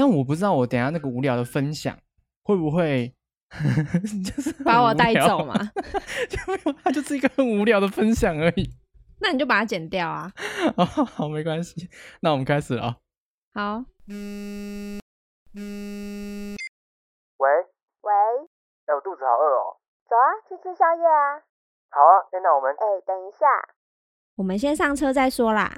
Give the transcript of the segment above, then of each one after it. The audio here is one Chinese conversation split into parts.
但我不知道我等下那个无聊的分享会不会 就是把我带走嘛？就它就是一个很无聊的分享而已。那你就把它剪掉啊。哦，好，没关系。那我们开始了。好。喂喂，哎，我肚子好饿哦。走啊，去吃宵夜啊。好啊，那我们哎，等一下，我们先上车再说啦。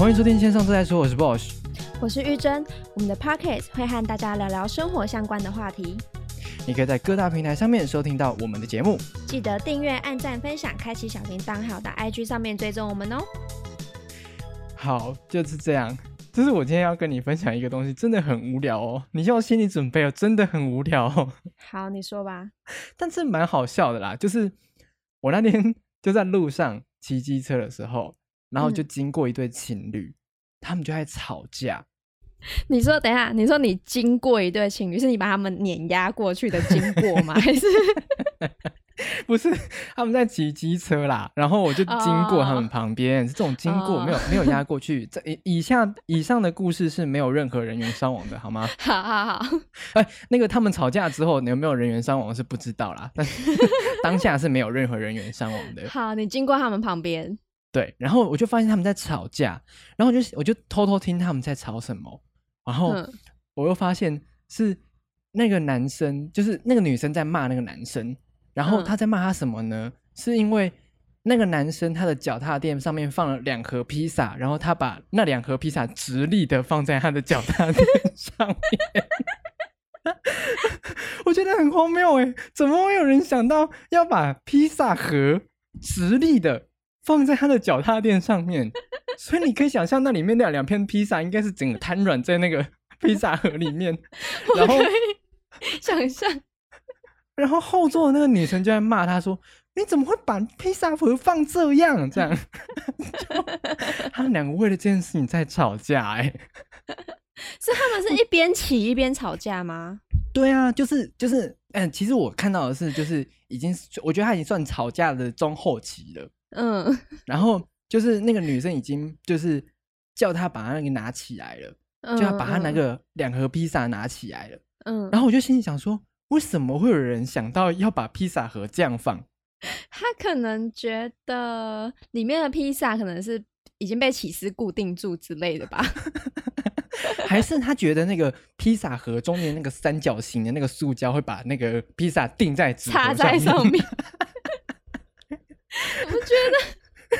欢迎收听《线上车再说》，我是 Bosh，我是玉珍。我们的 Podcast 会和大家聊聊生活相关的话题。你可以在各大平台上面收听到我们的节目。记得订阅、按赞、分享、开启小铃铛，还有到 IG 上面追踪我们哦。好，就是这样。就是我今天要跟你分享一个东西，真的很无聊哦。你就要心理准备哦，真的很无聊哦。好，你说吧。但是蛮好笑的啦，就是我那天就在路上骑机车的时候。然后就经过一对情侣，嗯、他们就在吵架。你说，等一下，你说你经过一对情侣，是你把他们碾压过去的经过吗？还是 不是？他们在骑机车啦，然后我就经过他们旁边。Oh. 这种经过没有没有压过 去。这以以下以上的故事是没有任何人员伤亡的，好吗？好好好。哎，那个他们吵架之后有没有人员伤亡是不知道啦，但是当下是没有任何人员伤亡的。好，你经过他们旁边。对，然后我就发现他们在吵架，然后我就我就偷偷听他们在吵什么，然后我又发现是那个男生，就是那个女生在骂那个男生，然后他在骂他什么呢？是因为那个男生他的脚踏垫上面放了两盒披萨，然后他把那两盒披萨直立的放在他的脚踏垫上面，我觉得很荒谬哎，怎么会有人想到要把披萨盒直立的？放在他的脚踏垫上面，所以你可以想象那里面那两片披萨应该是整个瘫软在那个 披萨盒里面。然后想象，然后后座的那个女生就在骂他说：“你怎么会把披萨盒放这样？”这样，他们两个为了这件事情在吵架。哎，是他们是一边骑一边吵架吗？对啊，就是就是，嗯，其实我看到的是，就是已经，我觉得他已经算吵架的中后期了。嗯，然后就是那个女生已经就是叫他把他那个拿起来了，嗯、就要把他那个两盒披萨拿起来了。嗯，然后我就心里想说，为什么会有人想到要把披萨盒这样放？他可能觉得里面的披萨可能是已经被起司固定住之类的吧？还是他觉得那个披萨盒中间那个三角形的那个塑胶会把那个披萨钉在？插在上面我觉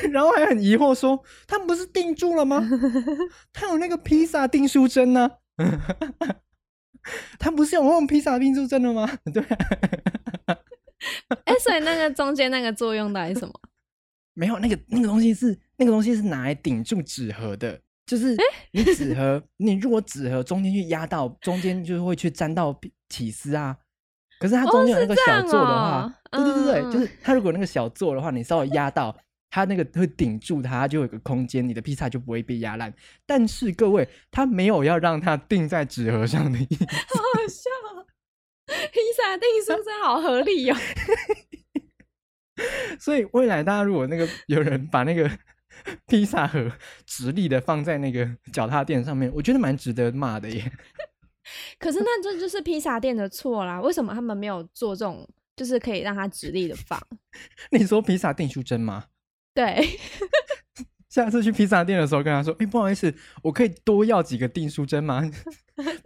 得，然后还很疑惑说：“他们不是定住了吗？他有那个披萨订书针呢？他不是有用披萨订书针的吗？” 对。哎、欸，所以那个中间那个作用到底是什么？没有，那个那个东西是那个东西是拿来顶住纸盒的，就是你纸盒，欸、你如果纸盒中间去压到中间，就会去沾到起司啊。可是它中间有那个小座的话，哦哦、对对对对，嗯、就是它如果那个小座的话，你稍微压到它那个会顶住它，就有一个空间，你的披萨就不会被压烂。但是各位，它没有要让它定在纸盒上的意思。好好笑，披萨订书真好合理哟、哦。所以未来大家如果那个有人把那个披萨盒直立的放在那个脚踏垫上面，我觉得蛮值得骂的耶。可是那这就是披萨店的错啦！为什么他们没有做这种，就是可以让它直立的放？你说披萨订书针吗？对。下次去披萨店的时候，跟他说：“哎、欸，不好意思，我可以多要几个订书针吗？”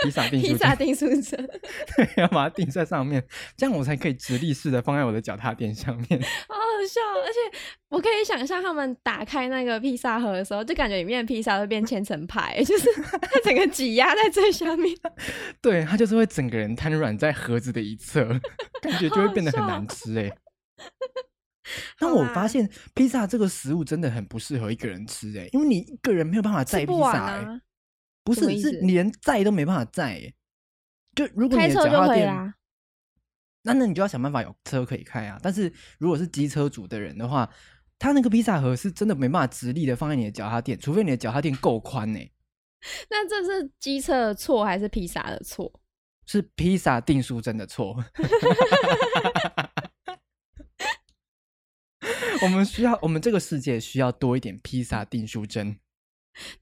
披萨订披萨订书针，对，要把它钉在上面，这样我才可以直立式的放在我的脚踏垫上面。好好笑，而且我可以想象他们打开那个披萨盒的时候，就感觉里面的披萨会变千层派，就是它整个挤压在最下面。对，它就是会整个人瘫软在盒子的一侧，感觉就会变得很难吃哎。但我发现披萨这个食物真的很不适合一个人吃哎、欸，因为你一个人没有办法载披萨哎、欸，不，不是，是连载都没办法载哎、欸。就如果你的脚踏垫，那那你就要想办法有车可以开啊。但是如果是机车组的人的话，他那个披萨盒是真的没办法直立的放在你的脚踏垫，除非你的脚踏垫够宽呢。那这是机车的错还是披萨的错？是披萨订书真的错。我们需要，我们这个世界需要多一点披萨订书针。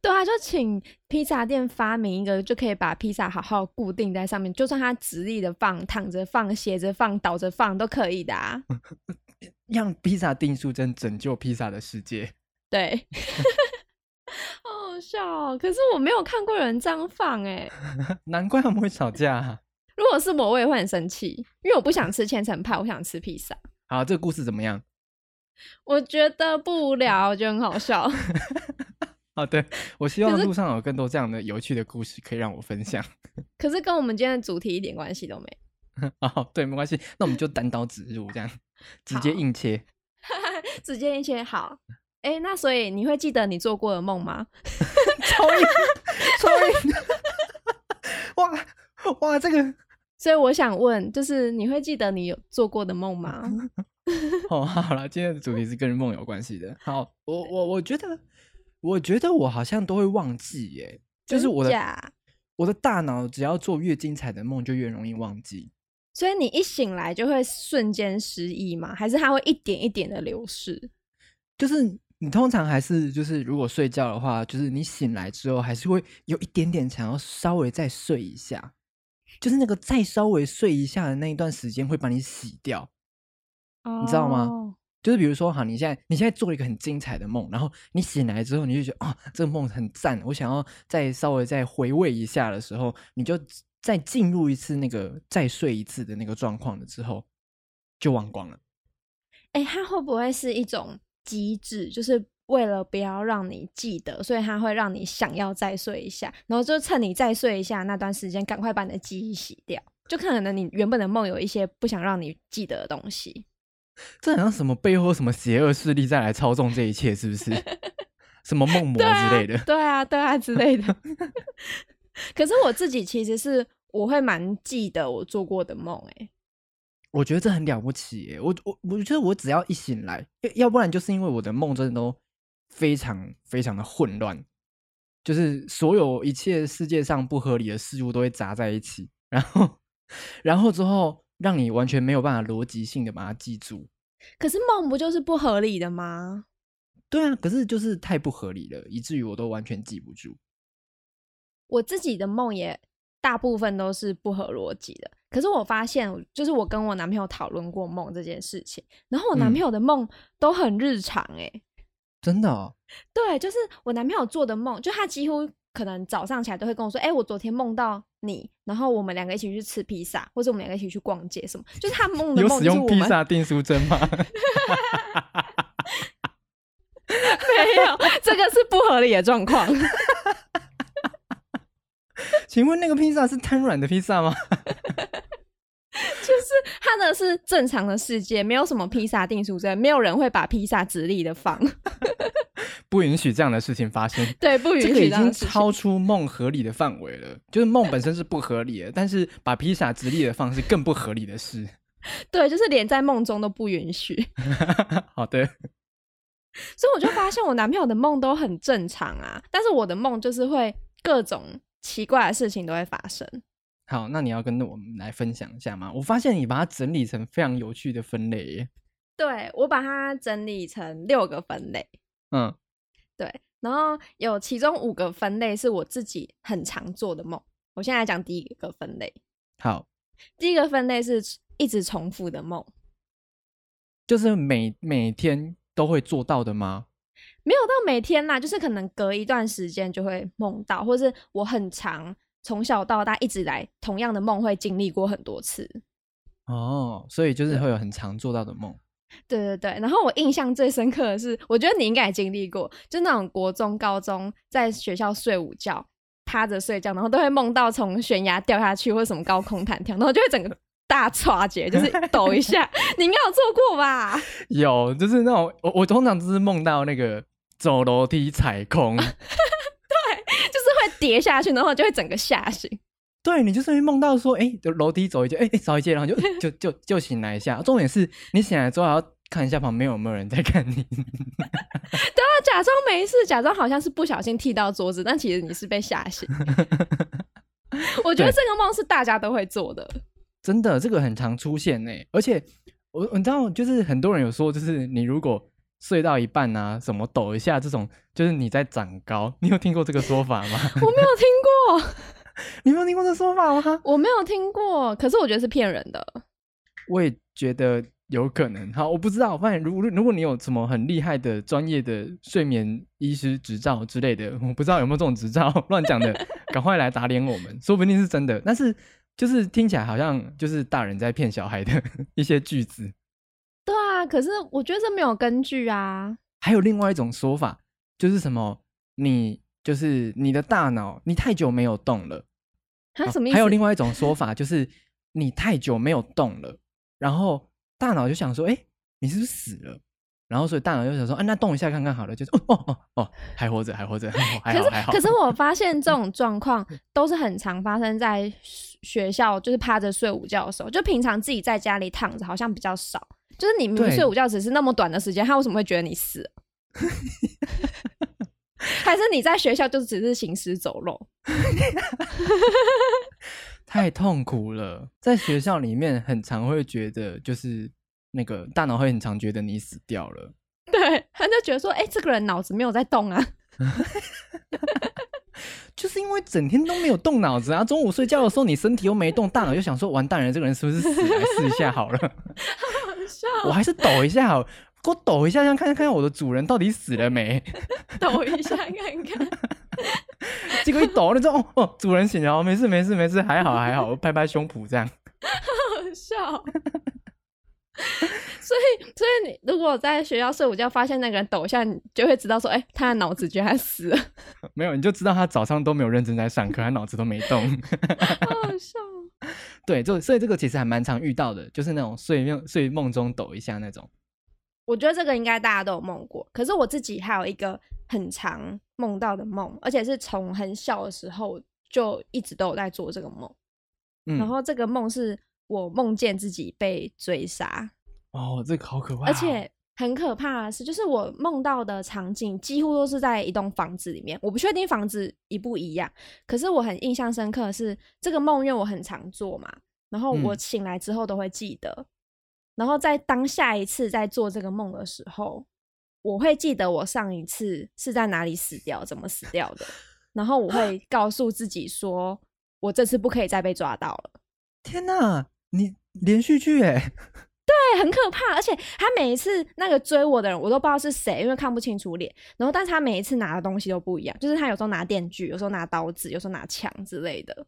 对啊，就请披萨店发明一个，就可以把披萨好好固定在上面，就算它直立的放、躺着放、斜着放、倒着放都可以的啊。让披萨订书针拯救披萨的世界。对，好好笑哦。可是我没有看过有人这样放哎，难怪他们会吵架啊。如果是我，我也会很生气，因为我不想吃千层派，我想吃披萨。好，这个故事怎么样？我觉得不无聊，我觉得很好笑。好的，我希望路上有更多这样的有趣的故事可以让我分享。可是跟我们今天的主题一点关系都没。哦，对，没关系，那我们就单刀直入，这样直接硬切，直接硬切。好，哎、欸，那所以你会记得你做过的梦吗？超硬，超硬！哇哇，这个，所以我想问，就是你会记得你有做过的梦吗？哦，好了，今天的主题是跟梦有关系的。好，我我我觉得。我觉得我好像都会忘记耶，就是我的我的大脑只要做越精彩的梦，就越容易忘记。所以你一醒来就会瞬间失忆吗？还是它会一点一点的流逝？就是你通常还是就是如果睡觉的话，就是你醒来之后还是会有一点点想要稍微再睡一下，就是那个再稍微睡一下的那一段时间会把你洗掉，哦，你知道吗？就是比如说，哈，你现在你现在做了一个很精彩的梦，然后你醒来之后，你就觉得啊、哦，这个梦很赞，我想要再稍微再回味一下的时候，你就再进入一次那个再睡一次的那个状况了之后，就忘光了。哎、欸，它会不会是一种机制，就是为了不要让你记得，所以它会让你想要再睡一下，然后就趁你再睡一下那段时间，赶快把你的记忆洗掉，就可能你原本的梦有一些不想让你记得的东西。这好像什么背后什么邪恶势力再来操纵这一切，是不是？什么梦魔之类的？对啊，对啊，之类的。可是我自己其实是我会蛮记得我做过的梦，哎，我觉得这很了不起，哎，我我我觉得我只要一醒来，要不然就是因为我的梦真的都非常非常的混乱，就是所有一切世界上不合理的事物都会砸在一起，然后 然后之后。让你完全没有办法逻辑性的把它记住，可是梦不就是不合理的吗？对啊，可是就是太不合理了，以至于我都完全记不住。我自己的梦也大部分都是不合逻辑的。可是我发现，就是我跟我男朋友讨论过梦这件事情，然后我男朋友的梦都很日常，欸，哎，嗯，真的哦？对，就是我男朋友做的梦，就他几乎。可能早上起来都会跟我说：“哎、欸，我昨天梦到你，然后我们两个一起去吃披萨，或者我们两个一起去逛街，什么？就是他梦的梦。”有使用披萨订书针吗？没有，这个是不合理的状况。请问那个披萨是瘫软的披萨吗？就是他的是正常的世界，没有什么披萨订书针，没有人会把披萨直立的放。不允许这样的事情发生。对，不允许。这个已经超出梦合理的范围了。就是梦本身是不合理的，但是把披萨直立的放是更不合理的事。对，就是连在梦中都不允许。好的。所以我就发现我男朋友的梦都很正常啊，但是我的梦就是会各种奇怪的事情都会发生。好，那你要跟我们来分享一下吗？我发现你把它整理成非常有趣的分类耶。对，我把它整理成六个分类。嗯。对，然后有其中五个分类是我自己很常做的梦。我现在来讲第一个分类。好，第一个分类是一直重复的梦，就是每每天都会做到的吗？没有到每天啦，就是可能隔一段时间就会梦到，或是我很常从小到大一直来同样的梦会经历过很多次。哦，所以就是会有很常做到的梦。对对对，然后我印象最深刻的是，我觉得你应该也经历过，就那种国中、高中在学校睡午觉，趴着睡觉，然后都会梦到从悬崖掉下去，或者什么高空弹跳，然后就会整个大剉节，就是 抖一下。你应该有做过吧？有，就是那种我我通常就是梦到那个走楼梯踩空，对，就是会跌下去，然后就会整个吓醒。对，你就是会梦到说，哎，就楼梯走一阶，哎，走一阶，然后就 就就就醒来一下。重点是你醒来之后还要看一下旁边有没有人在看你。对啊，假装没事，假装好像是不小心踢到桌子，但其实你是被吓醒。我觉得这个梦是大家都会做的。真的，这个很常出现呢。而且我你知道，就是很多人有说，就是你如果睡到一半啊，什么抖一下，这种就是你在长高。你有听过这个说法吗？我没有听过。你没有听过这说法吗？我没有听过，可是我觉得是骗人的。我也觉得有可能。好，我不知道。我发现，如果如果你有什么很厉害的专业的睡眠医师执照之类的，我不知道有没有这种执照，乱讲的，赶快来打脸我们，说不定是真的。但是就是听起来好像就是大人在骗小孩的一些句子。可是我觉得这没有根据啊。还有另外一种说法，就是什么你。就是你的大脑，你太久没有动了。它什么意思？还有另外一种说法，就是你太久没有动了，然后大脑就想说：“哎，你是不是死了？”然后所以大脑就想说：“啊，那动一下看看好了。”就是哦哦哦哦，还活着，还活着，还 好还好。可是我发现这种状况都是很常发生在学校，就是趴着睡午觉的时候。就平常自己在家里躺着，好像比较少。就是你明明睡午觉只是那么短的时间，他为什么会觉得你死了？还是你在学校就只是行尸走肉，太痛苦了。在学校里面，很常会觉得，就是那个大脑会很常觉得你死掉了。对，他就觉得说，哎、欸，这个人脑子没有在动啊。就是因为整天都没有动脑子啊，中午睡觉的时候你身体又没动，大脑就想说，完蛋了，这个人是不是死？来试一下好了。好好笑。我还是抖一下好。给我抖一下，让看看看我的主人到底死了没？抖一下看看。结果一抖，你知道哦哦，主人醒了，没事没事没事，还好还好，我拍拍胸脯这样。好笑。所以所以你如果在学校睡午觉，发现那个人抖一下，你就会知道说，哎、欸，他的脑子居然死了。没有，你就知道他早上都没有认真在上课，他脑子都没动。好好笑。对，就所以这个其实还蛮常遇到的，就是那种睡梦睡梦中抖一下那种。我觉得这个应该大家都有梦过，可是我自己还有一个很常梦到的梦，而且是从很小的时候就一直都有在做这个梦。嗯，然后这个梦是我梦见自己被追杀。哦，这个好可怕！而且很可怕的是，就是我梦到的场景几乎都是在一栋房子里面。我不确定房子一不一样，可是我很印象深刻的是这个梦，因为我很常做嘛，然后我醒来之后都会记得。嗯然后在当下一次在做这个梦的时候，我会记得我上一次是在哪里死掉，怎么死掉的。然后我会告诉自己说，我这次不可以再被抓到了。天哪，你连续剧哎？对，很可怕。而且他每一次那个追我的人，我都不知道是谁，因为看不清楚脸。然后，但是他每一次拿的东西都不一样，就是他有时候拿电锯，有时候拿刀子，有时候拿枪之类的。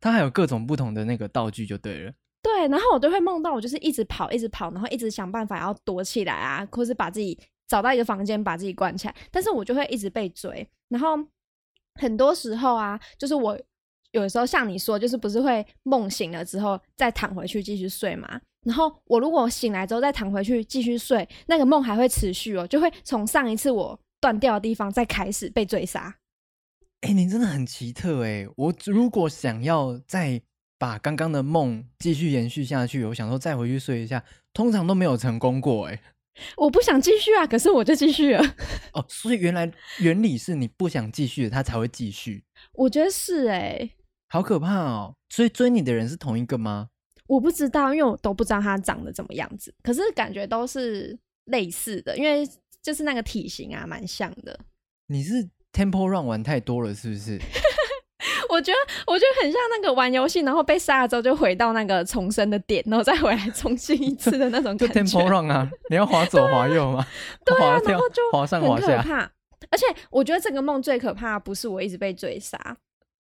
他还有各种不同的那个道具，就对了。对，然后我都会梦到我就是一直跑，一直跑，然后一直想办法要躲起来啊，或是把自己找到一个房间把自己关起来。但是我就会一直被追，然后很多时候啊，就是我有时候像你说，就是不是会梦醒了之后再躺回去继续睡嘛？然后我如果醒来之后再躺回去继续睡，那个梦还会持续哦，就会从上一次我断掉的地方再开始被追杀。哎，你真的很奇特哎！我如果想要再把刚刚的梦继续延续下去，我想说再回去睡一下，通常都没有成功过哎。我不想继续啊，可是我就继续了。哦，所以原来原理是你不想继续，他才会继续。我觉得是哎，好可怕哦！所以追你的人是同一个吗？我不知道，因为我都不知道他长得怎么样子，可是感觉都是类似的，因为就是那个体型啊，蛮像的。你是 Temple Run 玩太多了，是不是？我觉得，我觉得很像那个玩游戏，然后被杀了之后就回到那个重生的点，然后再回来重新一次的那种感觉。就 Temple Run 啊，你要滑左滑右吗？对啊，然后就滑上滑下。而且我觉得这个梦最可怕的不是我一直被追杀，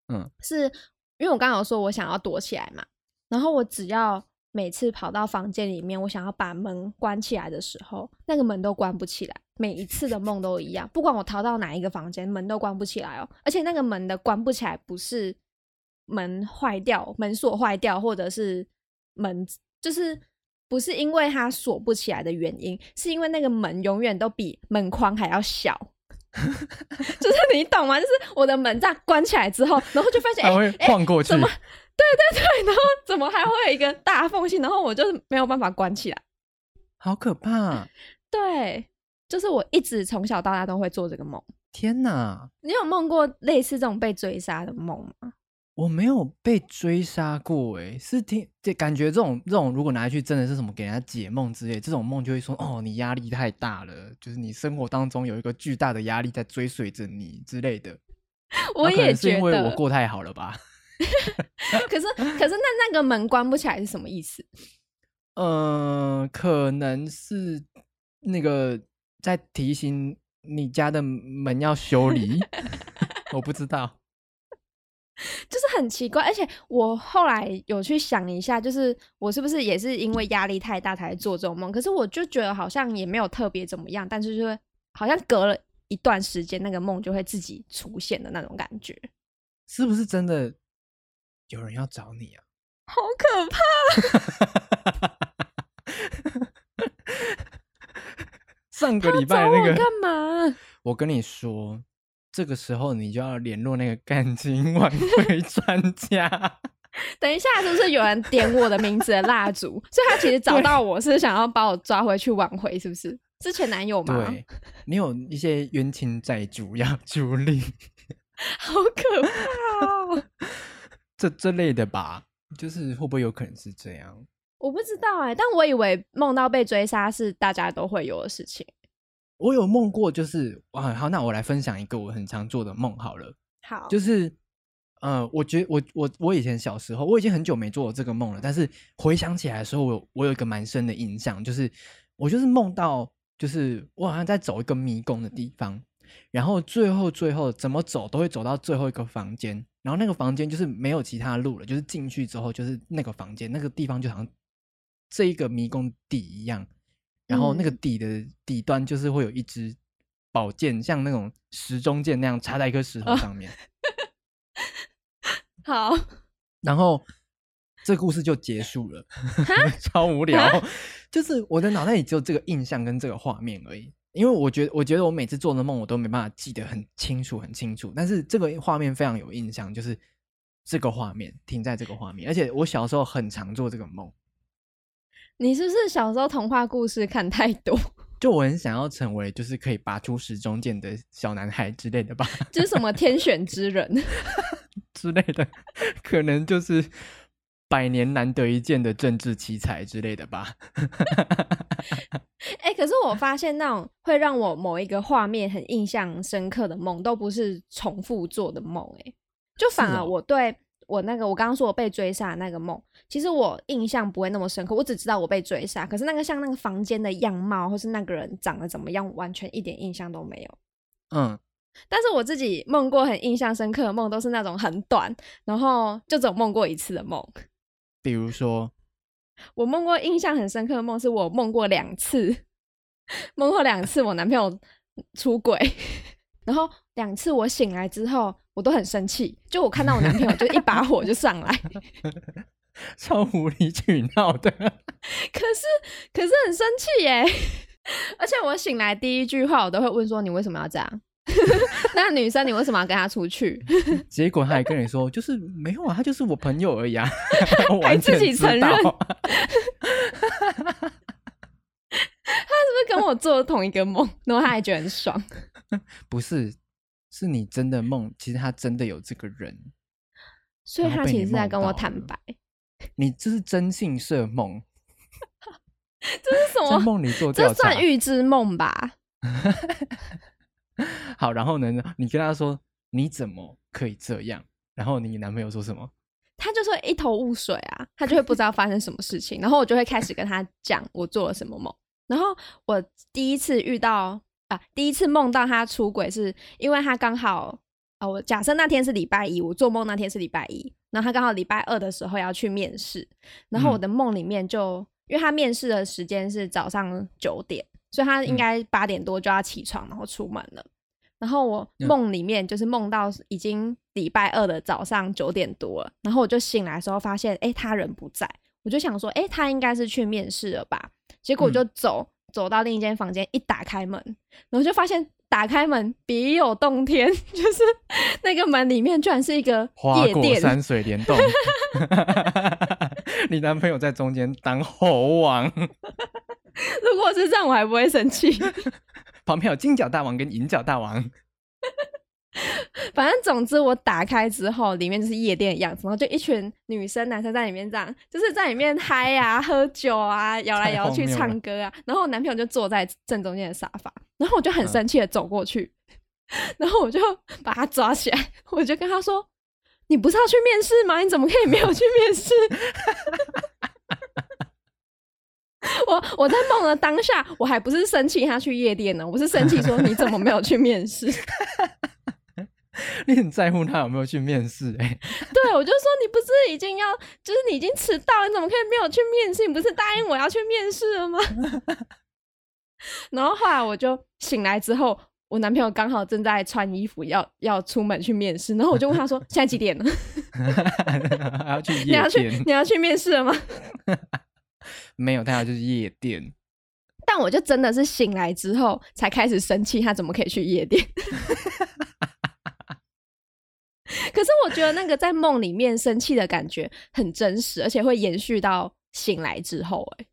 嗯，是因为我刚刚说我想要躲起来嘛，然后我只要每次跑到房间里面，我想要把门关起来的时候，那个门都关不起来。每一次的梦都一样，不管我逃到哪一个房间，门都关不起来哦。而且那个门的关不起来，不是门坏掉、门锁坏掉，或者是门就是不是因为它锁不起来的原因，是因为那个门永远都比门框还要小。就是你懂吗？就是我的门这样关起来之后，然后就发现哎，会晃过去，怎么？对对对，然后怎么还会有一个大缝隙？然后我就没有办法关起来。好可怕！对，就是我一直从小到大都会做这个梦。天哪！你有梦过类似这种被追杀的梦吗？我没有被追杀过，哎，是听这感觉这种这种，如果拿去真的是什么给人家解梦之类，这种梦就会说哦，你压力太大了，就是你生活当中有一个巨大的压力在追随着你之类的。我也觉得，是因为我过太好了吧？可是可是那那个门关不起来是什么意思？嗯、呃，可能是那个在提醒你家的门要修理，我不知道。就是很奇怪，而且我后来有去想一下，就是我是不是也是因为压力太大才做这种梦？可是我就觉得好像也没有特别怎么样，但是就是好像隔了一段时间，那个梦就会自己出现的那种感觉。是不是真的有人要找你啊？好可怕！上个礼拜那个干嘛？我跟你说。这个时候你就要联络那个感情挽回专家。等一下，是不是有人点我的名字的蜡烛？所以他其实找到我是想要把我抓回去挽回，是不是？之前男友吗？对，你有一些冤亲债主要处理，好可怕哦！这这类的吧，就是会不会有可能是这样？我不知道哎、欸，但我以为梦到被追杀是大家都会有的事情。我有梦过，就是啊，好，那我来分享一个我很常做的梦好了。好，就是呃，我觉得我我我以前小时候，我已经很久没做这个梦了，但是回想起来的时候，我有我有一个蛮深的印象，就是我就是梦到，就是我好像在走一个迷宫的地方，然后最后最后怎么走都会走到最后一个房间，然后那个房间就是没有其他路了，就是进去之后就是那个房间，那个地方就好像这一个迷宫底一样。然后那个底的底端就是会有一支宝剑，嗯、像那种时钟剑那样插在一颗石头上面。哦、好，然后这故事就结束了，超无聊。就是我的脑袋里只有这个印象跟这个画面而已，因为我觉得，我觉得我每次做的梦我都没办法记得很清楚很清楚，但是这个画面非常有印象，就是这个画面停在这个画面，而且我小时候很常做这个梦。你是不是小时候童话故事看太多？就我很想要成为，就是可以拔出时中剑的小男孩之类的吧？就是什么天选之人 之类的，可能就是百年难得一见的政治奇才之类的吧？哎、欸，可是我发现那种会让我某一个画面很印象深刻的梦，都不是重复做的梦。哎，就反而我对。我那个，我刚刚说我被追杀那个梦，其实我印象不会那么深刻，我只知道我被追杀。可是那个像那个房间的样貌，或是那个人长得怎么样，完全一点印象都没有。嗯，但是我自己梦过很印象深刻的梦，都是那种很短，然后就只有梦过一次的梦。比如说，我梦过印象很深刻的梦，是我梦过两次，梦过两次我男朋友出轨。然后两次我醒来之后，我都很生气。就我看到我男朋友，就一把火就上来，超无理取闹的。可是可是很生气耶！而且我醒来第一句话，我都会问说：“你为什么要这样？” 那女生，你为什么要跟他出去？结果他还跟你说：“就是没有啊，他就是我朋友而已啊。”还自己承认。他是不是跟我做同一个梦？然后他还觉得很爽？不是，是你真的梦。其实他真的有这个人，所以他其实是在跟我坦白。你这是真性色梦？这是什 么？梦里做这算预知梦吧？好，然后呢？你跟他说你怎么可以这样？然后你男朋友说什么？他就说一头雾水啊，他就会不知道发生什么事情。然后我就会开始跟他讲我做了什么梦。然后我第一次遇到。啊！第一次梦到他出轨，是因为他刚好啊，我假设那天是礼拜一，我做梦那天是礼拜一，然后他刚好礼拜二的时候要去面试，然后我的梦里面就，嗯、因为他面试的时间是早上九点，所以他应该八点多就要起床，然后出门了。然后我梦里面就是梦到已经礼拜二的早上九点多了，然后我就醒来的时候发现，哎，他人不在，我就想说，哎，他应该是去面试了吧？结果我就走。嗯走到另一间房间，一打开门，然后就发现打开门别有洞天，就是那个门里面居然是一个夜店，山水帘洞。你男朋友在中间当猴王，如果是这样，我还不会生气。旁边有金角大王跟银角大王。反正总之，我打开之后，里面就是夜店的样子，然后就一群女生、男生在里面这样，就是在里面嗨啊、喝酒啊、摇来摇去、唱歌啊。然后我男朋友就坐在正中间的沙发，然后我就很生气的走过去，嗯、然后我就把他抓起来，我就跟他说：“你不是要去面试吗？你怎么可以没有去面试？” 我我在梦的当下，我还不是生气他去夜店呢，我是生气说，你怎么没有去面试？你很在乎他有没有去面试？哎，对，我就说你不是已经要，就是你已经迟到，你怎么可以没有去面试？你不是答应我要去面试了吗？然后后来我就醒来之后，我男朋友刚好正在穿衣服要要出门去面试，然后我就问他说：“ 现在几点了？”还要去夜店？你要去你要去面试了吗？没有，他要就是夜店。但我就真的是醒来之后才开始生气，他怎么可以去夜店？可是我觉得那个在梦里面生气的感觉很真实，而且会延续到醒来之后。哎，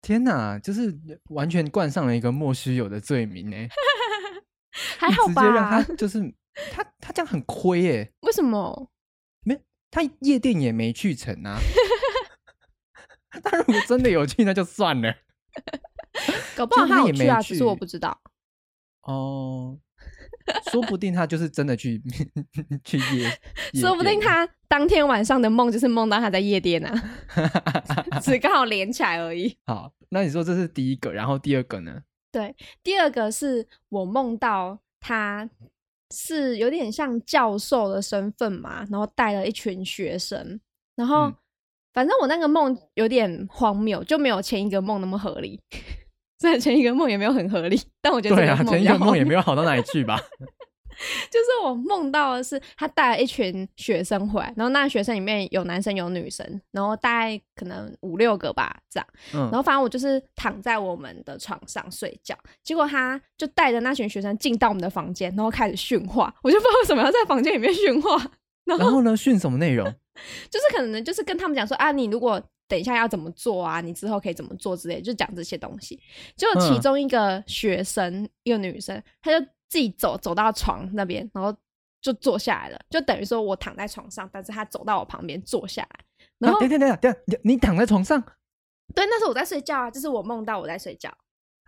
天哪，就是完全冠上了一个莫须有的罪名哎，还好吧？直接让他就是他他这样很亏哎，为什么？没，他夜店也没去成啊。他如果真的有去，那就算了。搞不好他有去啊，只是我不知道。哦。说不定他就是真的去 去夜，夜说不定他当天晚上的梦就是梦到他在夜店啊，只刚好连起来而已。好，那你说这是第一个，然后第二个呢？对，第二个是我梦到他是有点像教授的身份嘛，然后带了一群学生，然后、嗯、反正我那个梦有点荒谬，就没有前一个梦那么合理。在前一个梦也没有很合理，但我觉得对啊，前一个梦也没有好到哪里去吧。就是我梦到的是他带了一群学生回来，然后那学生里面有男生有女生，然后大概可能五六个吧，这样。嗯。然后反正我就是躺在我们的床上睡觉，结果他就带着那群学生进到我们的房间，然后开始训话。我就不知道为什么要在房间里面训话。然后，然后呢？训什么内容？就是可能就是跟他们讲说啊，你如果。等一下要怎么做啊？你之后可以怎么做之类，就讲这些东西。就其中一个学生，嗯、一个女生，她就自己走走到床那边，然后就坐下来了。就等于说我躺在床上，但是她走到我旁边坐下来。然后，等等等等，你躺在床上？对，那时候我在睡觉啊，就是我梦到我在睡觉。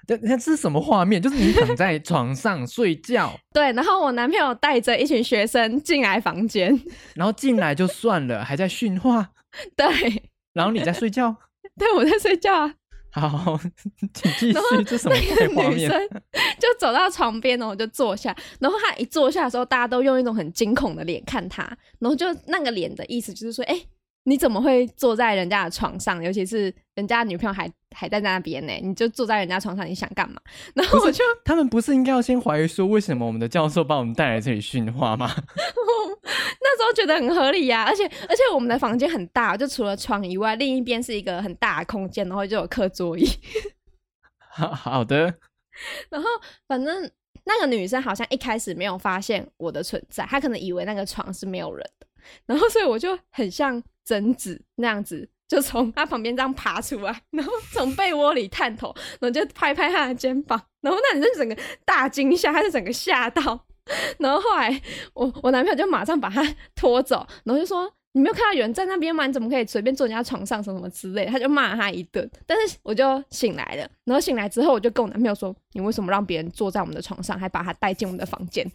对，那这是什么画面？就是你躺在 床上睡觉。对，然后我男朋友带着一群学生进来房间，然后进来就算了，还在训话。对。然后你在睡觉？对，我在睡觉啊。好，请继续。这什么画面？就走到床边，然后我就坐下。然后他一坐下的时候，大家都用一种很惊恐的脸看他。然后就那个脸的意思就是说，哎。你怎么会坐在人家的床上？尤其是人家女朋友还还在那边呢？你就坐在人家床上，你想干嘛？然后我就他们不是应该要先怀疑说，为什么我们的教授把我们带来这里训话吗？那时候觉得很合理呀、啊，而且而且我们的房间很大，就除了床以外，另一边是一个很大的空间，然后就有课桌椅。好好的。然后反正那个女生好像一开始没有发现我的存在，她可能以为那个床是没有人的，然后所以我就很像。贞子那样子，就从他旁边这样爬出来，然后从被窝里探头，然后就拍拍他的肩膀，然后那女生整个大惊吓，他就整个吓到，然后后来我我男朋友就马上把他拖走，然后就说，你没有看到有人在那边吗？你怎么可以随便坐人家床上什么什么之类？他就骂他一顿，但是我就醒来了，然后醒来之后我就跟我男朋友说，你为什么让别人坐在我们的床上，还把他带进我们的房间？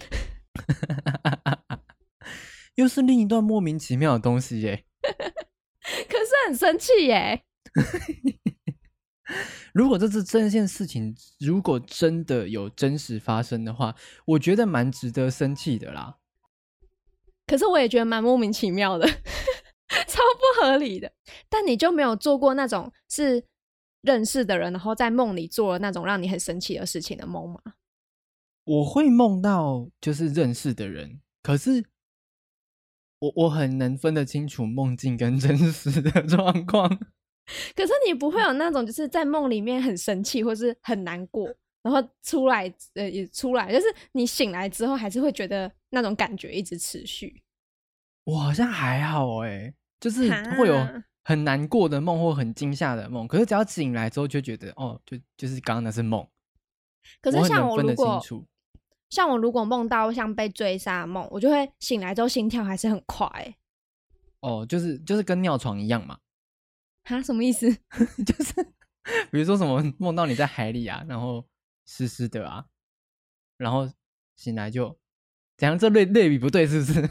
又是另一段莫名其妙的东西耶。可是很生气耶！如果这次这件事情，如果真的有真实发生的话，我觉得蛮值得生气的啦。可是我也觉得蛮莫名其妙的，超不合理的。但你就没有做过那种是认识的人，然后在梦里做了那种让你很生气的事情的梦吗？我会梦到就是认识的人，可是。我我很能分得清楚梦境跟真实的状况，可是你不会有那种就是在梦里面很生气或是很难过，然后出来呃也出来，就是你醒来之后还是会觉得那种感觉一直持续。我好像还好哎，就是会有很难过的梦或很惊吓的梦，可是只要醒来之后就觉得哦，就就是刚刚那是梦。可是像我我如果像我如果梦到像被追杀梦，我就会醒来之后心跳还是很快、欸。哦，就是就是跟尿床一样嘛。哈，什么意思？就是 比如说什么梦到你在海里啊，然后湿湿的啊，然后醒来就怎样？这类类比不对是不是？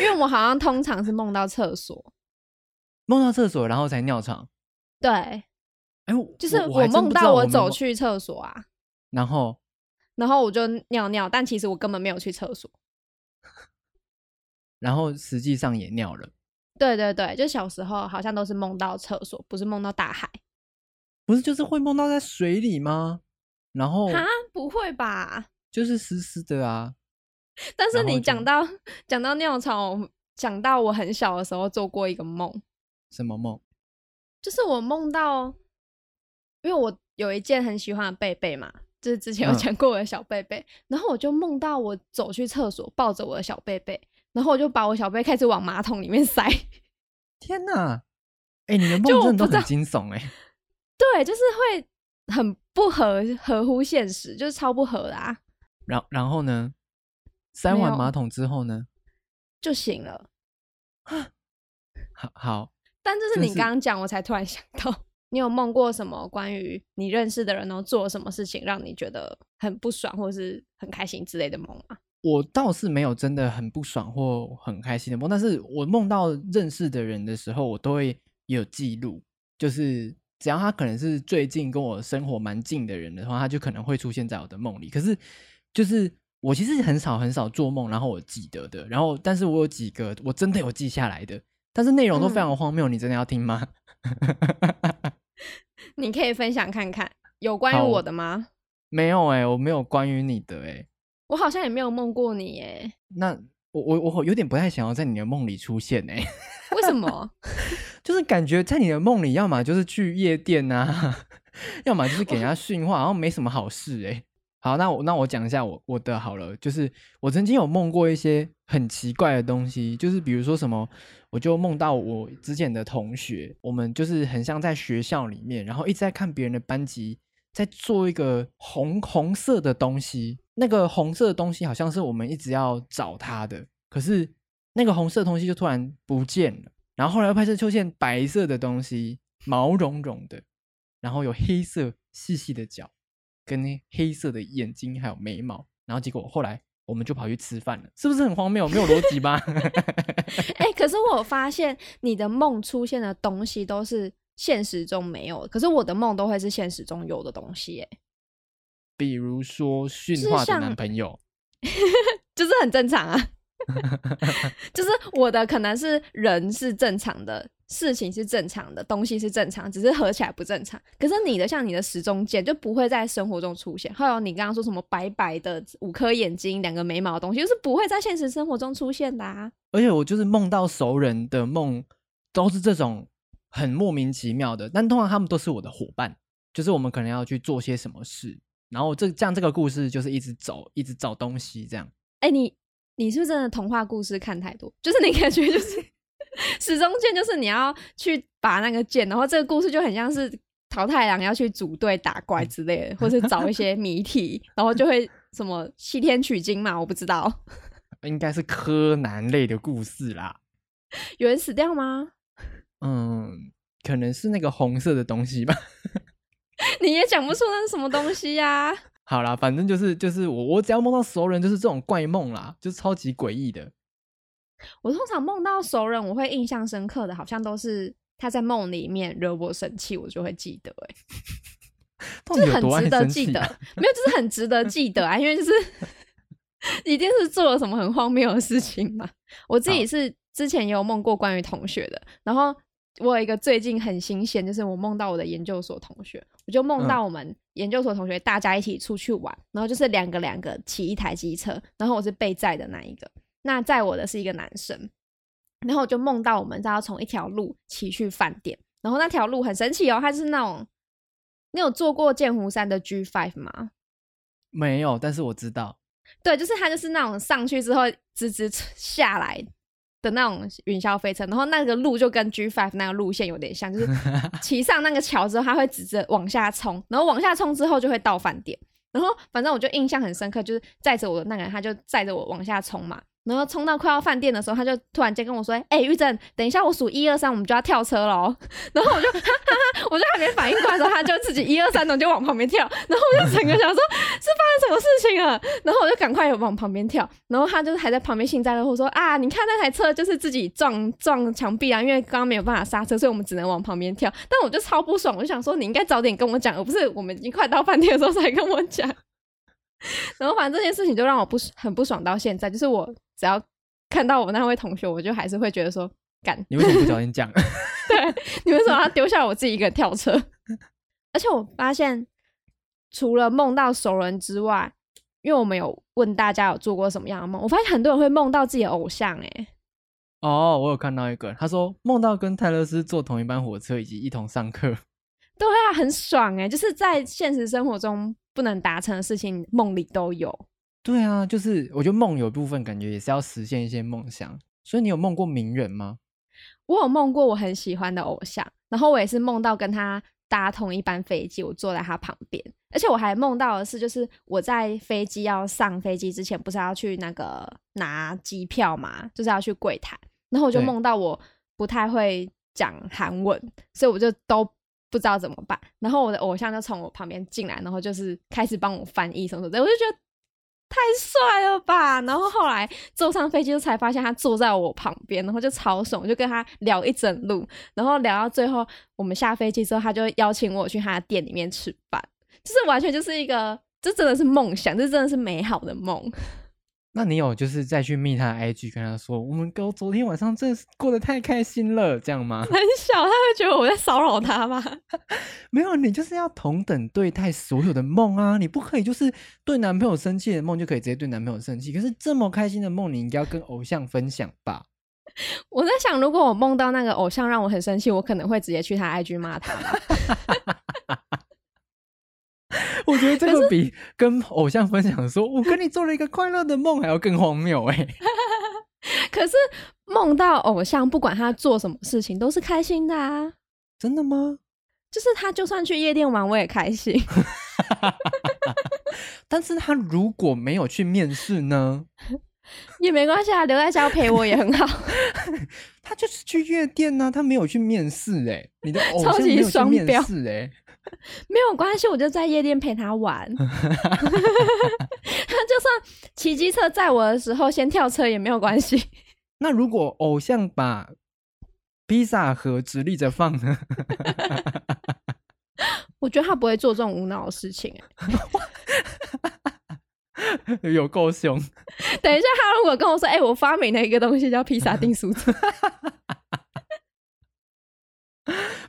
因为我好像通常是梦到厕所。梦到厕所，然后才尿床。对，哎、欸，就是我梦到我走去厕所啊，然后，然后我就尿尿，但其实我根本没有去厕所。然后实际上也尿了。对对对，就小时候好像都是梦到厕所，不是梦到大海。不是，就是会梦到在水里吗？然后啊，不会吧？就是湿湿的啊。但是你讲到讲到尿床，讲到我很小的时候做过一个梦。什么梦？就是我梦到，因为我有一件很喜欢的贝贝嘛，就是之前有讲过我的小贝贝，嗯、然后我就梦到我走去厕所，抱着我的小贝贝，然后我就把我小贝开始往马桶里面塞。天哪！哎、欸，你的 梦真的都很惊悚哎。对，就是会很不合合乎现实，就是超不合啦啊。然然后呢？塞完马桶之后呢？就醒了。好 好。但这是你刚刚讲，我才突然想到，你有梦过什么关于你认识的人，然后做了什么事情让你觉得很不爽，或是很开心之类的梦吗？我倒是没有真的很不爽或很开心的梦，但是我梦到认识的人的时候，我都会有记录。就是只要他可能是最近跟我生活蛮近的人的话，他就可能会出现在我的梦里。可是就是我其实很少很少做梦，然后我记得的，然后但是我有几个我真的有记下来的。但是内容都非常荒谬，嗯、你真的要听吗？你可以分享看看，有关于我的吗？没有哎、欸，我没有关于你的哎、欸，我好像也没有梦过你哎、欸。那我我我有点不太想要在你的梦里出现哎、欸。为什么？就是感觉在你的梦里，要么就是去夜店啊，要么就是给人家训话，然后没什么好事哎、欸。好，那我那我讲一下我我的好了，就是我曾经有梦过一些很奇怪的东西，就是比如说什么，我就梦到我之前的同学，我们就是很像在学校里面，然后一直在看别人的班级在做一个红红色的东西，那个红色的东西好像是我们一直要找它的，可是那个红色的东西就突然不见了，然后后来又拍摄出现白色的东西，毛茸茸的，然后有黑色细细的脚。跟黑色的眼睛还有眉毛，然后结果后来我们就跑去吃饭了，是不是很荒谬？没有逻辑吧？哎、欸，可是我发现你的梦出现的东西都是现实中没有，可是我的梦都会是现实中有的东西，哎，比如说驯化的男朋友，就是很正常啊，就是我的可能是人是正常的。事情是正常的，东西是正常，只是合起来不正常。可是你的像你的时钟键就不会在生活中出现。还有你刚刚说什么白白的五颗眼睛、两个眉毛的东西，就是不会在现实生活中出现的啊。而且我就是梦到熟人的梦，都是这种很莫名其妙的。但通常他们都是我的伙伴，就是我们可能要去做些什么事，然后这这样这个故事就是一直走，一直找东西这样。哎、欸，你你是不是真的童话故事看太多？就是你感觉就是。时钟键就是你要去拔那个剑，然后这个故事就很像是桃太郎要去组队打怪之类的，或是找一些 谜题，然后就会什么西天取经嘛，我不知道，应该是柯南类的故事啦。有人死掉吗？嗯，可能是那个红色的东西吧。你也讲不出那是什么东西呀、啊。好啦，反正就是就是我我只要梦到熟人，就是这种怪梦啦，就是超级诡异的。我通常梦到熟人，我会印象深刻的，好像都是他在梦里面惹我生气，我就会记得、欸。哎，就是很值得记得，没有，就是很值得记得啊，因为就是 一定是做了什么很荒谬的事情嘛。我自己是之前也有梦过关于同学的，然后我有一个最近很新鲜，就是我梦到我的研究所同学，我就梦到我们研究所同学大家一起出去玩，然后就是两个两个骑一台机车，然后我是被载的那一个。那载我的是一个男生，然后我就梦到我们要从一条路骑去饭店，然后那条路很神奇哦，它是那种，你有坐过剑湖山的 G Five 吗？没有，但是我知道，对，就是它就是那种上去之后直直下来，的那种云霄飞车，然后那个路就跟 G Five 那个路线有点像，就是 骑上那个桥之后，它会直着往下冲，然后往下冲之后就会到饭店。然后反正我就印象很深刻，就是载着我的那个人，他就载着我往下冲嘛。然后冲到快要饭店的时候，他就突然间跟我说：“哎、欸，玉珍，等一下我数一二三，我们就要跳车了。”然后我就 哈哈哈，我就还没反应过来的时候，他就自己一二三，然后就往旁边跳。然后我就整个想说，是发生什么事情了？然后我就赶快往旁边跳。然后他就是还在旁边幸灾乐祸说：“啊，你看那台车就是自己撞撞墙壁啊，因为刚刚没有办法刹车，所以我们只能往旁边跳。”但我就超不爽，我就想说，你应该早点跟我讲，而不是我们已经快到饭店的时候才跟我讲。然后反正这件事情就让我不很不爽到现在，就是我只要。看到我那位同学，我就还是会觉得说，干，你为什么不早点讲？对，你为什么要丢下我自己一个人跳车？而且我发现，除了梦到熟人之外，因为我们有问大家有做过什么样的梦，我发现很多人会梦到自己的偶像、欸。哎，哦，我有看到一个，他说梦到跟泰勒斯坐同一班火车，以及一同上课。对啊，很爽哎、欸，就是在现实生活中不能达成的事情，梦里都有。对啊，就是我觉得梦有部分感觉也是要实现一些梦想，所以你有梦过名人吗？我有梦过我很喜欢的偶像，然后我也是梦到跟他搭同一班飞机，我坐在他旁边，而且我还梦到的是，就是我在飞机要上飞机之前，不是要去那个拿机票嘛，就是要去柜台，然后我就梦到我不太会讲韩文，所以我就都不知道怎么办，然后我的偶像就从我旁边进来，然后就是开始帮我翻译什么什么的，我就觉得。太帅了吧！然后后来坐上飞机才发现他坐在我旁边，然后就超爽，我就跟他聊一整路，然后聊到最后，我们下飞机之后，他就邀请我去他的店里面吃饭，就是完全就是一个，这真的是梦想，这真的是美好的梦。那你有就是再去密他的 IG 跟他说，我们哥昨天晚上真的是过得太开心了，这样吗？很小，他会觉得我在骚扰他吗？没有，你就是要同等对待所有的梦啊！你不可以就是对男朋友生气的梦就可以直接对男朋友生气，可是这么开心的梦，你应该要跟偶像分享吧？我在想，如果我梦到那个偶像让我很生气，我可能会直接去他 IG 骂他。我觉得这个比跟偶像分享说“我跟你做了一个快乐的梦”还要更荒谬哎。可是梦到偶像，不管他做什么事情，都是开心的啊！真的吗？就是他就算去夜店玩，我也开心。但是他如果没有去面试呢？也没关系啊，留在家陪我也很好。他就是去夜店呢、啊，他没有去面试哎。你的偶像没有去面试哎。没有关系，我就在夜店陪他玩。他就算骑机车载我的时候先跳车也没有关系。那如果偶像把披萨盒直立着放呢？我觉得他不会做这种无脑的事情。有够凶！等一下，他如果跟我说：“哎、欸，我发明了一个东西叫披萨订书机。”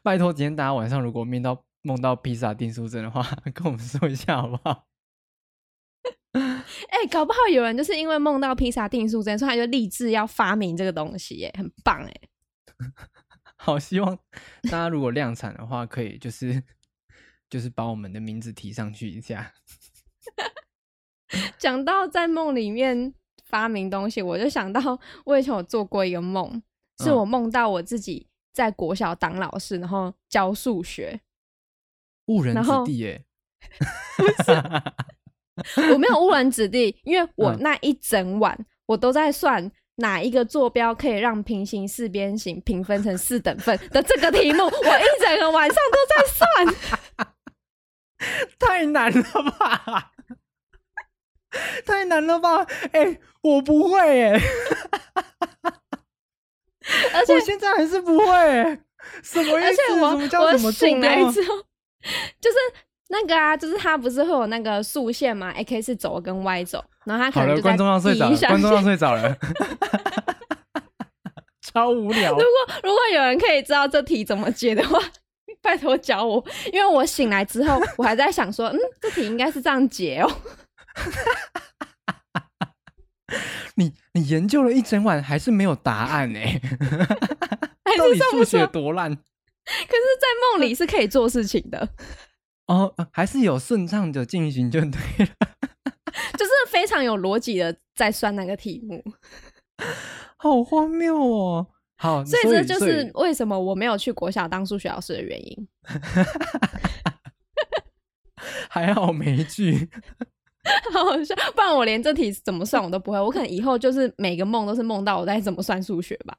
拜托，今天大家晚上如果面到。梦到披萨订书针的话，跟我们说一下好不好？哎、欸，搞不好有人就是因为梦到披萨订书针，所以他就立志要发明这个东西，耶，很棒哎！好，希望大家如果量产的话，可以就是就是把我们的名字提上去一下。讲到在梦里面发明东西，我就想到我以前有做过一个梦，是我梦到我自己在国小当老师，然后教数学。误人子弟耶！我没有误人子弟，因为我那一整晚我都在算哪一个坐标可以让平行四边形平分成四等份的这个题目，我一整个晚上都在算，太难了吧？太难了吧？哎、欸，我不会哎，而且我现在还是不会，什么意思？而且我什么叫什么我醒来之后。就是那个啊，就是它不是会有那个竖线吗？X 是轴跟 Y 轴，然后它可能就观众要睡着了，观众要睡着了，超无聊。如果如果有人可以知道这题怎么解的话，拜托教我，因为我醒来之后，我还在想说，嗯，这题应该是这样解哦。你你研究了一整晚，还是没有答案呢？到底数学多烂？可是，在梦里是可以做事情的哦，还是有顺畅的进行就对了，就是非常有逻辑的在算那个题目。好荒谬哦！好，所以这就是为什么我没有去国小当数学老师的原因。还好没去，好好笑，不然我连这题怎么算我都不会。我可能以后就是每个梦都是梦到我在怎么算数学吧，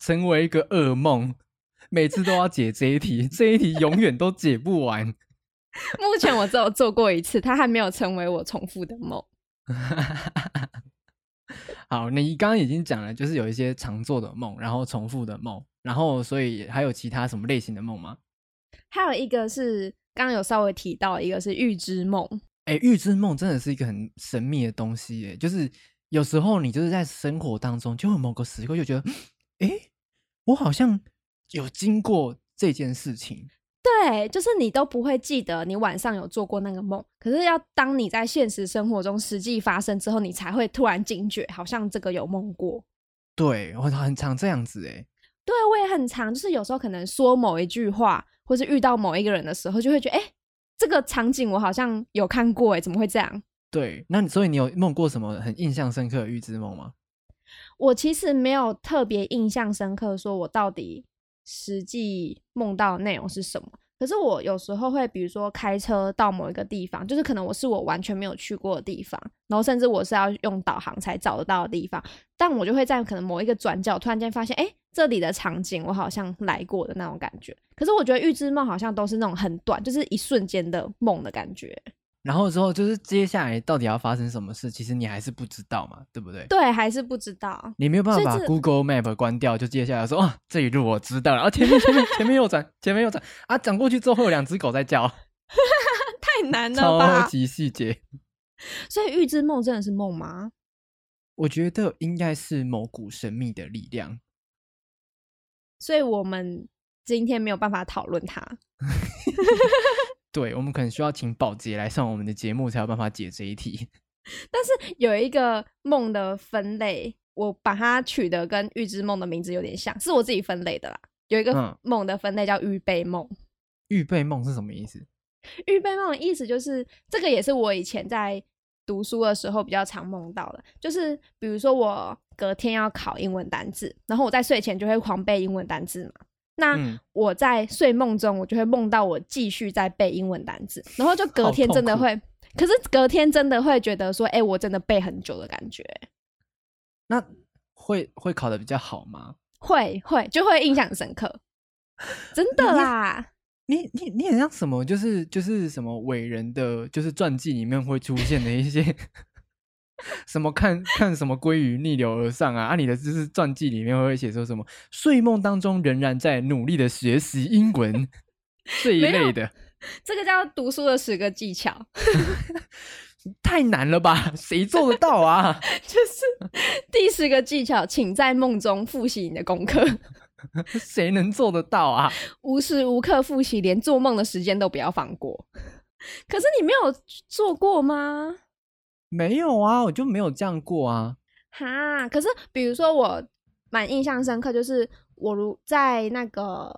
成为一个噩梦，每次都要解这一题，这一题永远都解不完。目前我只有做过一次，它还没有成为我重复的梦。好，你刚刚已经讲了，就是有一些常做的梦，然后重复的梦，然后所以还有其他什么类型的梦吗？还有一个是刚刚有稍微提到，一个是预知梦。哎，预知梦真的是一个很神秘的东西，哎，就是有时候你就是在生活当中，就有某个时刻就觉得，哎，我好像有经过这件事情。对，就是你都不会记得你晚上有做过那个梦，可是要当你在现实生活中实际发生之后，你才会突然惊觉，好像这个有梦过。对，我很常这样子哎。对，我也很常，就是有时候可能说某一句话，或是遇到某一个人的时候，就会觉得，哎，这个场景我好像有看过，哎，怎么会这样？对，那你所以你有梦过什么很印象深刻的预知梦吗？我其实没有特别印象深刻，说我到底实际梦到的内容是什么。可是我有时候会，比如说开车到某一个地方，就是可能我是我完全没有去过的地方，然后甚至我是要用导航才找得到的地方，但我就会在可能某一个转角突然间发现，哎，这里的场景我好像来过的那种感觉。可是我觉得预知梦好像都是那种很短，就是一瞬间的梦的感觉。然后之后就是接下来到底要发生什么事，其实你还是不知道嘛，对不对？对，还是不知道。你没有办法把 Google Map 关掉，就接下来说，哦，这一路我知道了，啊，前面前面前面右转，前面右转，啊，转过去之后会有两只狗在叫，太难了吧？超级细节。所以预知梦真的是梦吗？我觉得应该是某股神秘的力量。所以我们今天没有办法讨论它。对，我们可能需要请宝洁来上我们的节目，才有办法解这一题。但是有一个梦的分类，我把它取得跟预知梦的名字有点像，是我自己分类的啦。有一个梦的分类叫预备梦。嗯，预备梦是什么意思？预备梦的意思就是，这个也是我以前在读书的时候比较常梦到的，就是比如说我隔天要考英文单字，然后我在睡前就会狂背英文单字嘛。那我在睡梦中，我就会梦到我继续在背英文单词，然后就隔天真的会，可是隔天真的会觉得说，哎、欸，我真的背很久的感觉。那会会考的比较好吗？会会就会印象深刻，真的啦。你你你很像什么？就是就是什么伟人的，就是传记里面会出现的一些。什么看看什么鲑鱼逆流而上啊？啊，你的就是传记里面会写说什么？睡梦当中仍然在努力的学习英文 这一类的，这个叫读书的十个技巧，太难了吧？谁做得到啊？就是第十个技巧，请在梦中复习你的功课。谁能做得到啊？无时无刻复习，连做梦的时间都不要放过。可是你没有做过吗？没有啊，我就没有这样过啊。哈，可是比如说我蛮印象深刻，就是我如在那个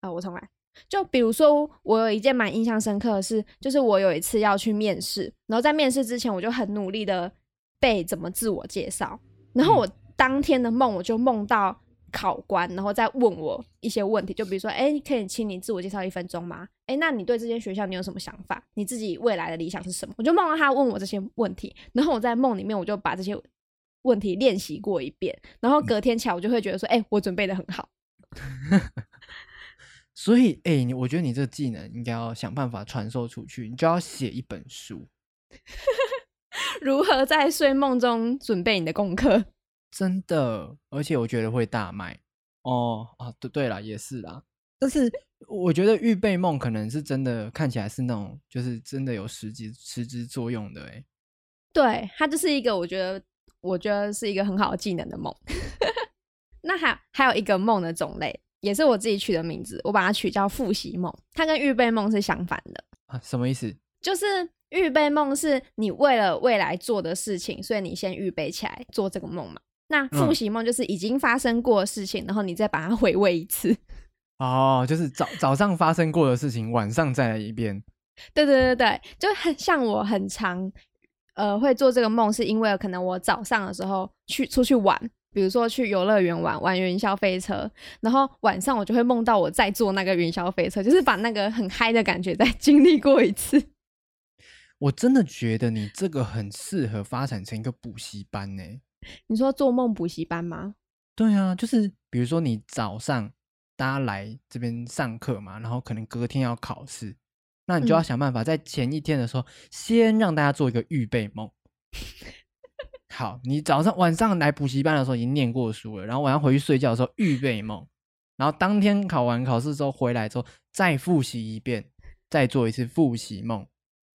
啊，我重来。就比如说我有一件蛮印象深刻的事，就是我有一次要去面试，然后在面试之前我就很努力的背怎么自我介绍，然后我当天的梦我就梦到。考官，然后再问我一些问题，就比如说，哎，可以请你自我介绍一分钟吗？哎，那你对这间学校你有什么想法？你自己未来的理想是什么？我就梦到他问我这些问题，然后我在梦里面我就把这些问题练习过一遍，然后隔天起来我就会觉得说，哎，我准备的很好。所以，哎，你我觉得你这个技能应该要想办法传授出去，你就要写一本书，如何在睡梦中准备你的功课。真的，而且我觉得会大卖哦啊！对对了，也是啦。但是我觉得预备梦可能是真的，看起来是那种就是真的有实际实质作用的哎。对，它就是一个我觉得我觉得是一个很好的技能的梦。那还还有一个梦的种类，也是我自己取的名字，我把它取叫复习梦。它跟预备梦是相反的啊？什么意思？就是预备梦是你为了未来做的事情，所以你先预备起来做这个梦嘛。那复习梦就是已经发生过的事情，嗯、然后你再把它回味一次。哦，就是早早上发生过的事情，晚上再来一遍。对对对对，就很像我很常呃会做这个梦，是因为可能我早上的时候去出去玩，比如说去游乐园玩玩云霄飞车，然后晚上我就会梦到我在坐那个云霄飞车，就是把那个很嗨的感觉再 经历过一次。我真的觉得你这个很适合发展成一个补习班呢。你说做梦补习班吗？对啊，就是比如说你早上大家来这边上课嘛，然后可能隔天要考试，那你就要想办法在前一天的时候，先让大家做一个预备梦。好，你早上晚上来补习班的时候已经念过书了，然后晚上回去睡觉的时候预备梦，然后当天考完考试之后回来之后再复习一遍，再做一次复习梦。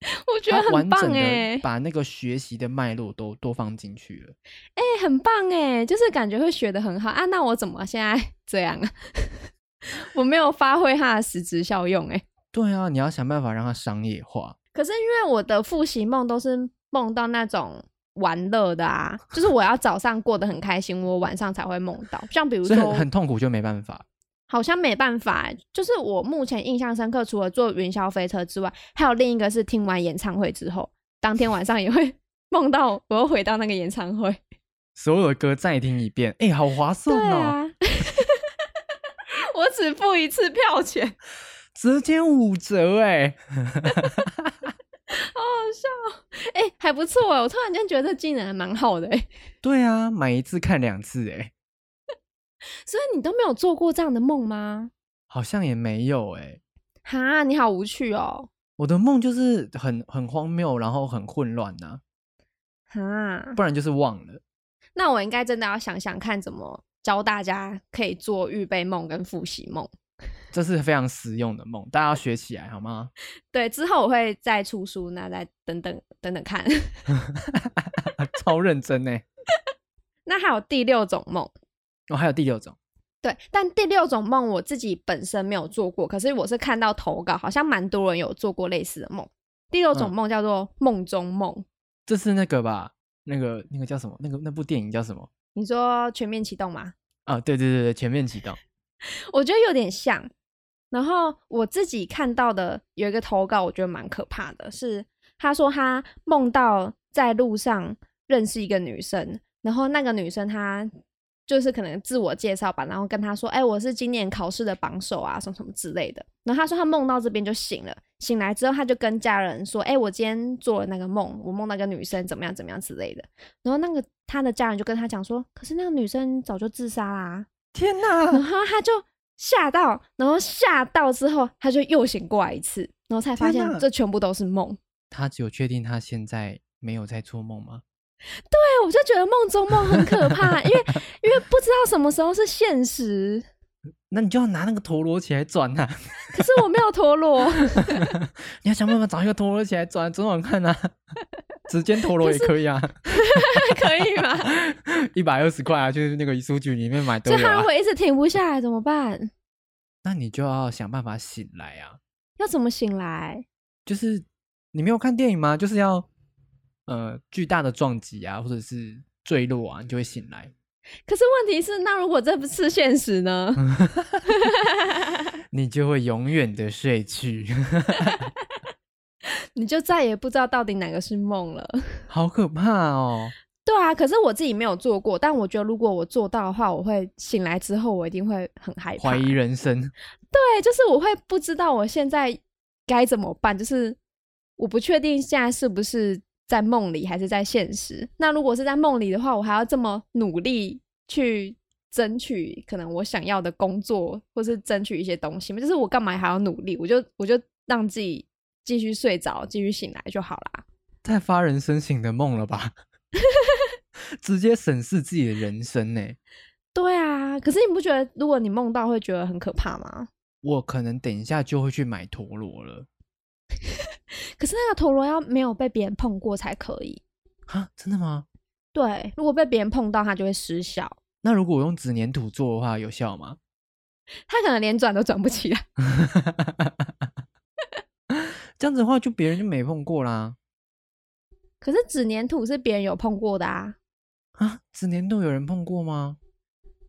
我觉得很棒哎，把那个学习的脉络都都放进去了。哎、欸，很棒哎，就是感觉会学的很好啊。那我怎么现在 这样啊？我没有发挥它的实质效用哎。对啊，你要想办法让它商业化。可是因为我的复习梦都是梦到那种玩乐的啊，就是我要早上过得很开心，我晚上才会梦到。像比如说很，很痛苦就没办法。好像没办法，就是我目前印象深刻，除了坐云霄飞车之外，还有另一个是听完演唱会之后，当天晚上也会 梦到我又回到那个演唱会，所有的歌再听一遍，哎、欸，好划算哦！啊、我只付一次票钱，直接五折哎，好好笑，哎、欸，还不错哎，我突然间觉得这技能还蛮好的哎。对啊，买一次看两次哎。所以你都没有做过这样的梦吗？好像也没有哎、欸。哈，你好无趣哦。我的梦就是很很荒谬，然后很混乱呐。哈，不然就是忘了。那我应该真的要想想看，怎么教大家可以做预备梦跟复习梦。这是非常实用的梦，大家要学起来好吗？对，之后我会再出书，那再等等等等看。超认真呢。那还有第六种梦。哦，还有第六种，对，但第六种梦我自己本身没有做过，可是我是看到投稿，好像蛮多人有做过类似的梦。第六种梦叫做梦中梦，嗯，这是那个吧？那个那个叫什么？那个那部电影叫什么？你说全面启动吗？啊，对对对对，全面启动，我觉得有点像。然后我自己看到的有一个投稿，我觉得蛮可怕的，是他说他梦到在路上认识一个女生，然后那个女生她。就是可能自我介绍吧，然后跟他说：“哎、欸，我是今年考试的榜首啊，什么什么之类的。”然后他说他梦到这边就醒了，醒来之后他就跟家人说：“哎、欸，我今天做了那个梦，我梦到一个女生怎么样怎么样之类的。”然后那个他的家人就跟他讲说：“可是那个女生早就自杀啦！”天哪！然后他就吓到，然后吓到之后他就又醒过来一次，然后才发现这全部都是梦。他只有确定他现在没有在做梦吗？对，我就觉得梦中梦很可怕，因为因为不知道什么时候是现实。那你就要拿那个陀螺起来转啊！可是我没有陀螺，你要想办法找一个陀螺起来转，转转看啊！指尖陀螺也可以啊，可以吗？一百二十块啊，就是那个书局里面买都有啊。就他如果一直停不下来怎么办？那你就要想办法醒来啊！要怎么醒来？就是你没有看电影吗？就是要。呃，巨大的撞击啊，或者是坠落啊，你就会醒来。可是问题是，那如果这不是现实呢？你就会永远的睡去，你就再也不知道到底哪个是梦了。好可怕哦！对啊，可是我自己没有做过，但我觉得如果我做到的话，我会醒来之后，我一定会很害怕，怀疑人生。对，就是我会不知道我现在该怎么办，就是我不确定现在是不是。在梦里还是在现实？那如果是在梦里的话，我还要这么努力去争取可能我想要的工作，或是争取一些东西吗？就是我干嘛还要努力？我就我就让自己继续睡着，继续醒来就好啦。太发人深省的梦了吧？直接审视自己的人生呢？对啊，可是你不觉得如果你梦到会觉得很可怕吗？我可能等一下就会去买陀螺了。可是那个陀螺要没有被别人碰过才可以啊？真的吗？对，如果被别人碰到，它就会失效。那如果我用纸粘土做的话，有效吗？它可能连转都转不起来。这样子的话，就别人就没碰过啦。可是纸粘土是别人有碰过的啊！啊，纸粘土有人碰过吗？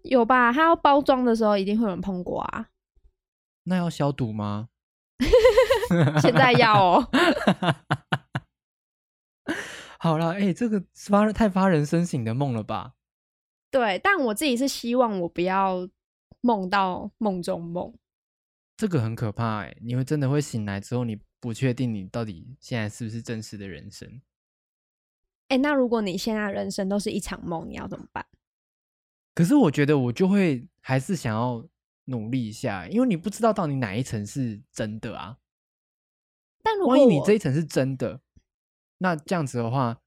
有吧？它要包装的时候，一定会有人碰过啊。那要消毒吗？现在要哦。好了，哎、欸，这个发太发人深省的梦了吧？对，但我自己是希望我不要梦到梦中梦。这个很可怕哎，你会真的会醒来之后，你不确定你到底现在是不是真实的人生。哎，那如果你现在人生都是一场梦，你要怎么办？可是我觉得我就会还是想要努力一下，因为你不知道到底哪一层是真的啊。但如果万一你这一层是真的，那这样子的话，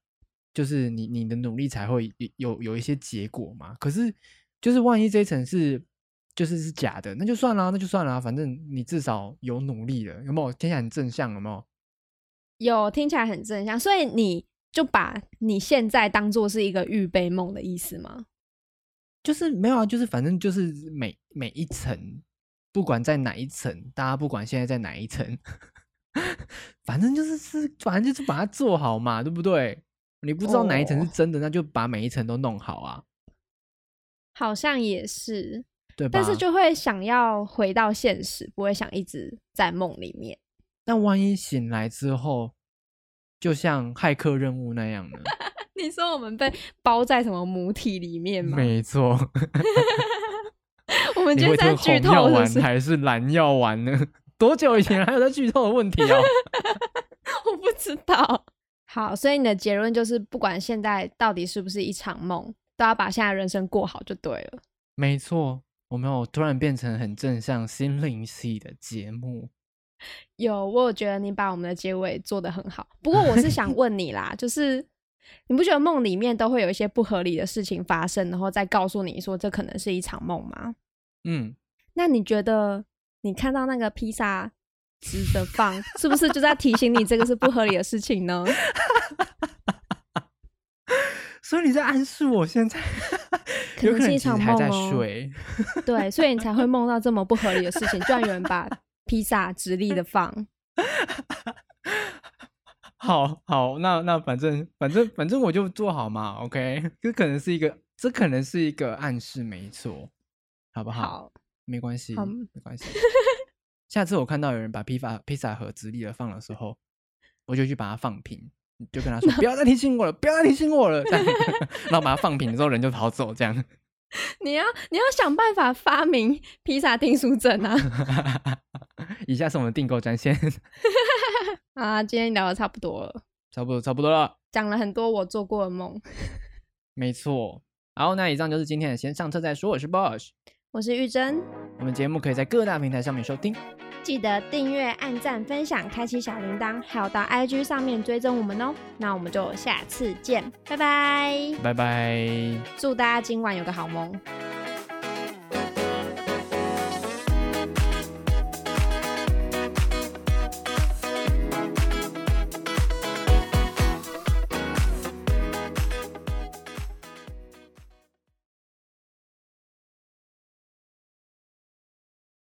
就是你你的努力才会有有有一些结果嘛。可是就是万一这一层是就是是假的，那就算了，那就算了，反正你至少有努力了，有没有？听起来很正向，有没有？有，听起来很正向，所以你就把你现在当做是一个预备梦的意思吗？就是没有啊，就是反正就是每每一层，不管在哪一层，大家不管现在在哪一层。反正就是是，反正就是把它做好嘛，对不对？你不知道哪一层是真的，oh. 那就把每一层都弄好啊。好像也是，对吧？但是就会想要回到现实，不会想一直在梦里面。那万一醒来之后，就像骇客任务那样呢？你说我们被包在什么母体里面吗？没错。我们今天在剧透是是，还是蓝药丸呢？多久以前还有在剧透的问题啊？我不知道。好，所以你的结论就是，不管现在到底是不是一场梦，都要把现在人生过好就对了。没错，我没有突然变成很正向心灵系的节目。有，我有觉得你把我们的结尾做得很好。不过我是想问你啦，就是你不觉得梦里面都会有一些不合理的事情发生，然后再告诉你说这可能是一场梦吗？嗯，那你觉得？你看到那个披萨直的放，是不是就在提醒你这个是不合理的事情呢？所以你在暗示我现在可能是一场梦哦。还在睡。对，所以你才会梦到这么不合理的事情。居然有人把披萨直立的放。好好，那那反正反正反正我就做好嘛。OK，这可能是一个，这可能是一个暗示，没错，好不好？好。没关系，没关系。下次我看到有人把披萨披萨盒直立的放的时候，我就去把它放平，就跟他说：“ 不要再提醒我了，不要再提醒我了。”这样，然后把它放平之后，人就逃走。这样，你要你要想办法发明披萨订书证啊！以下是我们订购专线。啊，今天聊的差不多了，差不多差不多了，讲了很多我做过的梦。没错，好，那以上就是今天的先上车再说。我是 Bosh。我是玉珍，我们节目可以在各大平台上面收听，记得订阅、按赞、分享、开启小铃铛，还有到 IG 上面追踪我们哦。那我们就下次见，拜拜，拜拜，祝大家今晚有个好梦。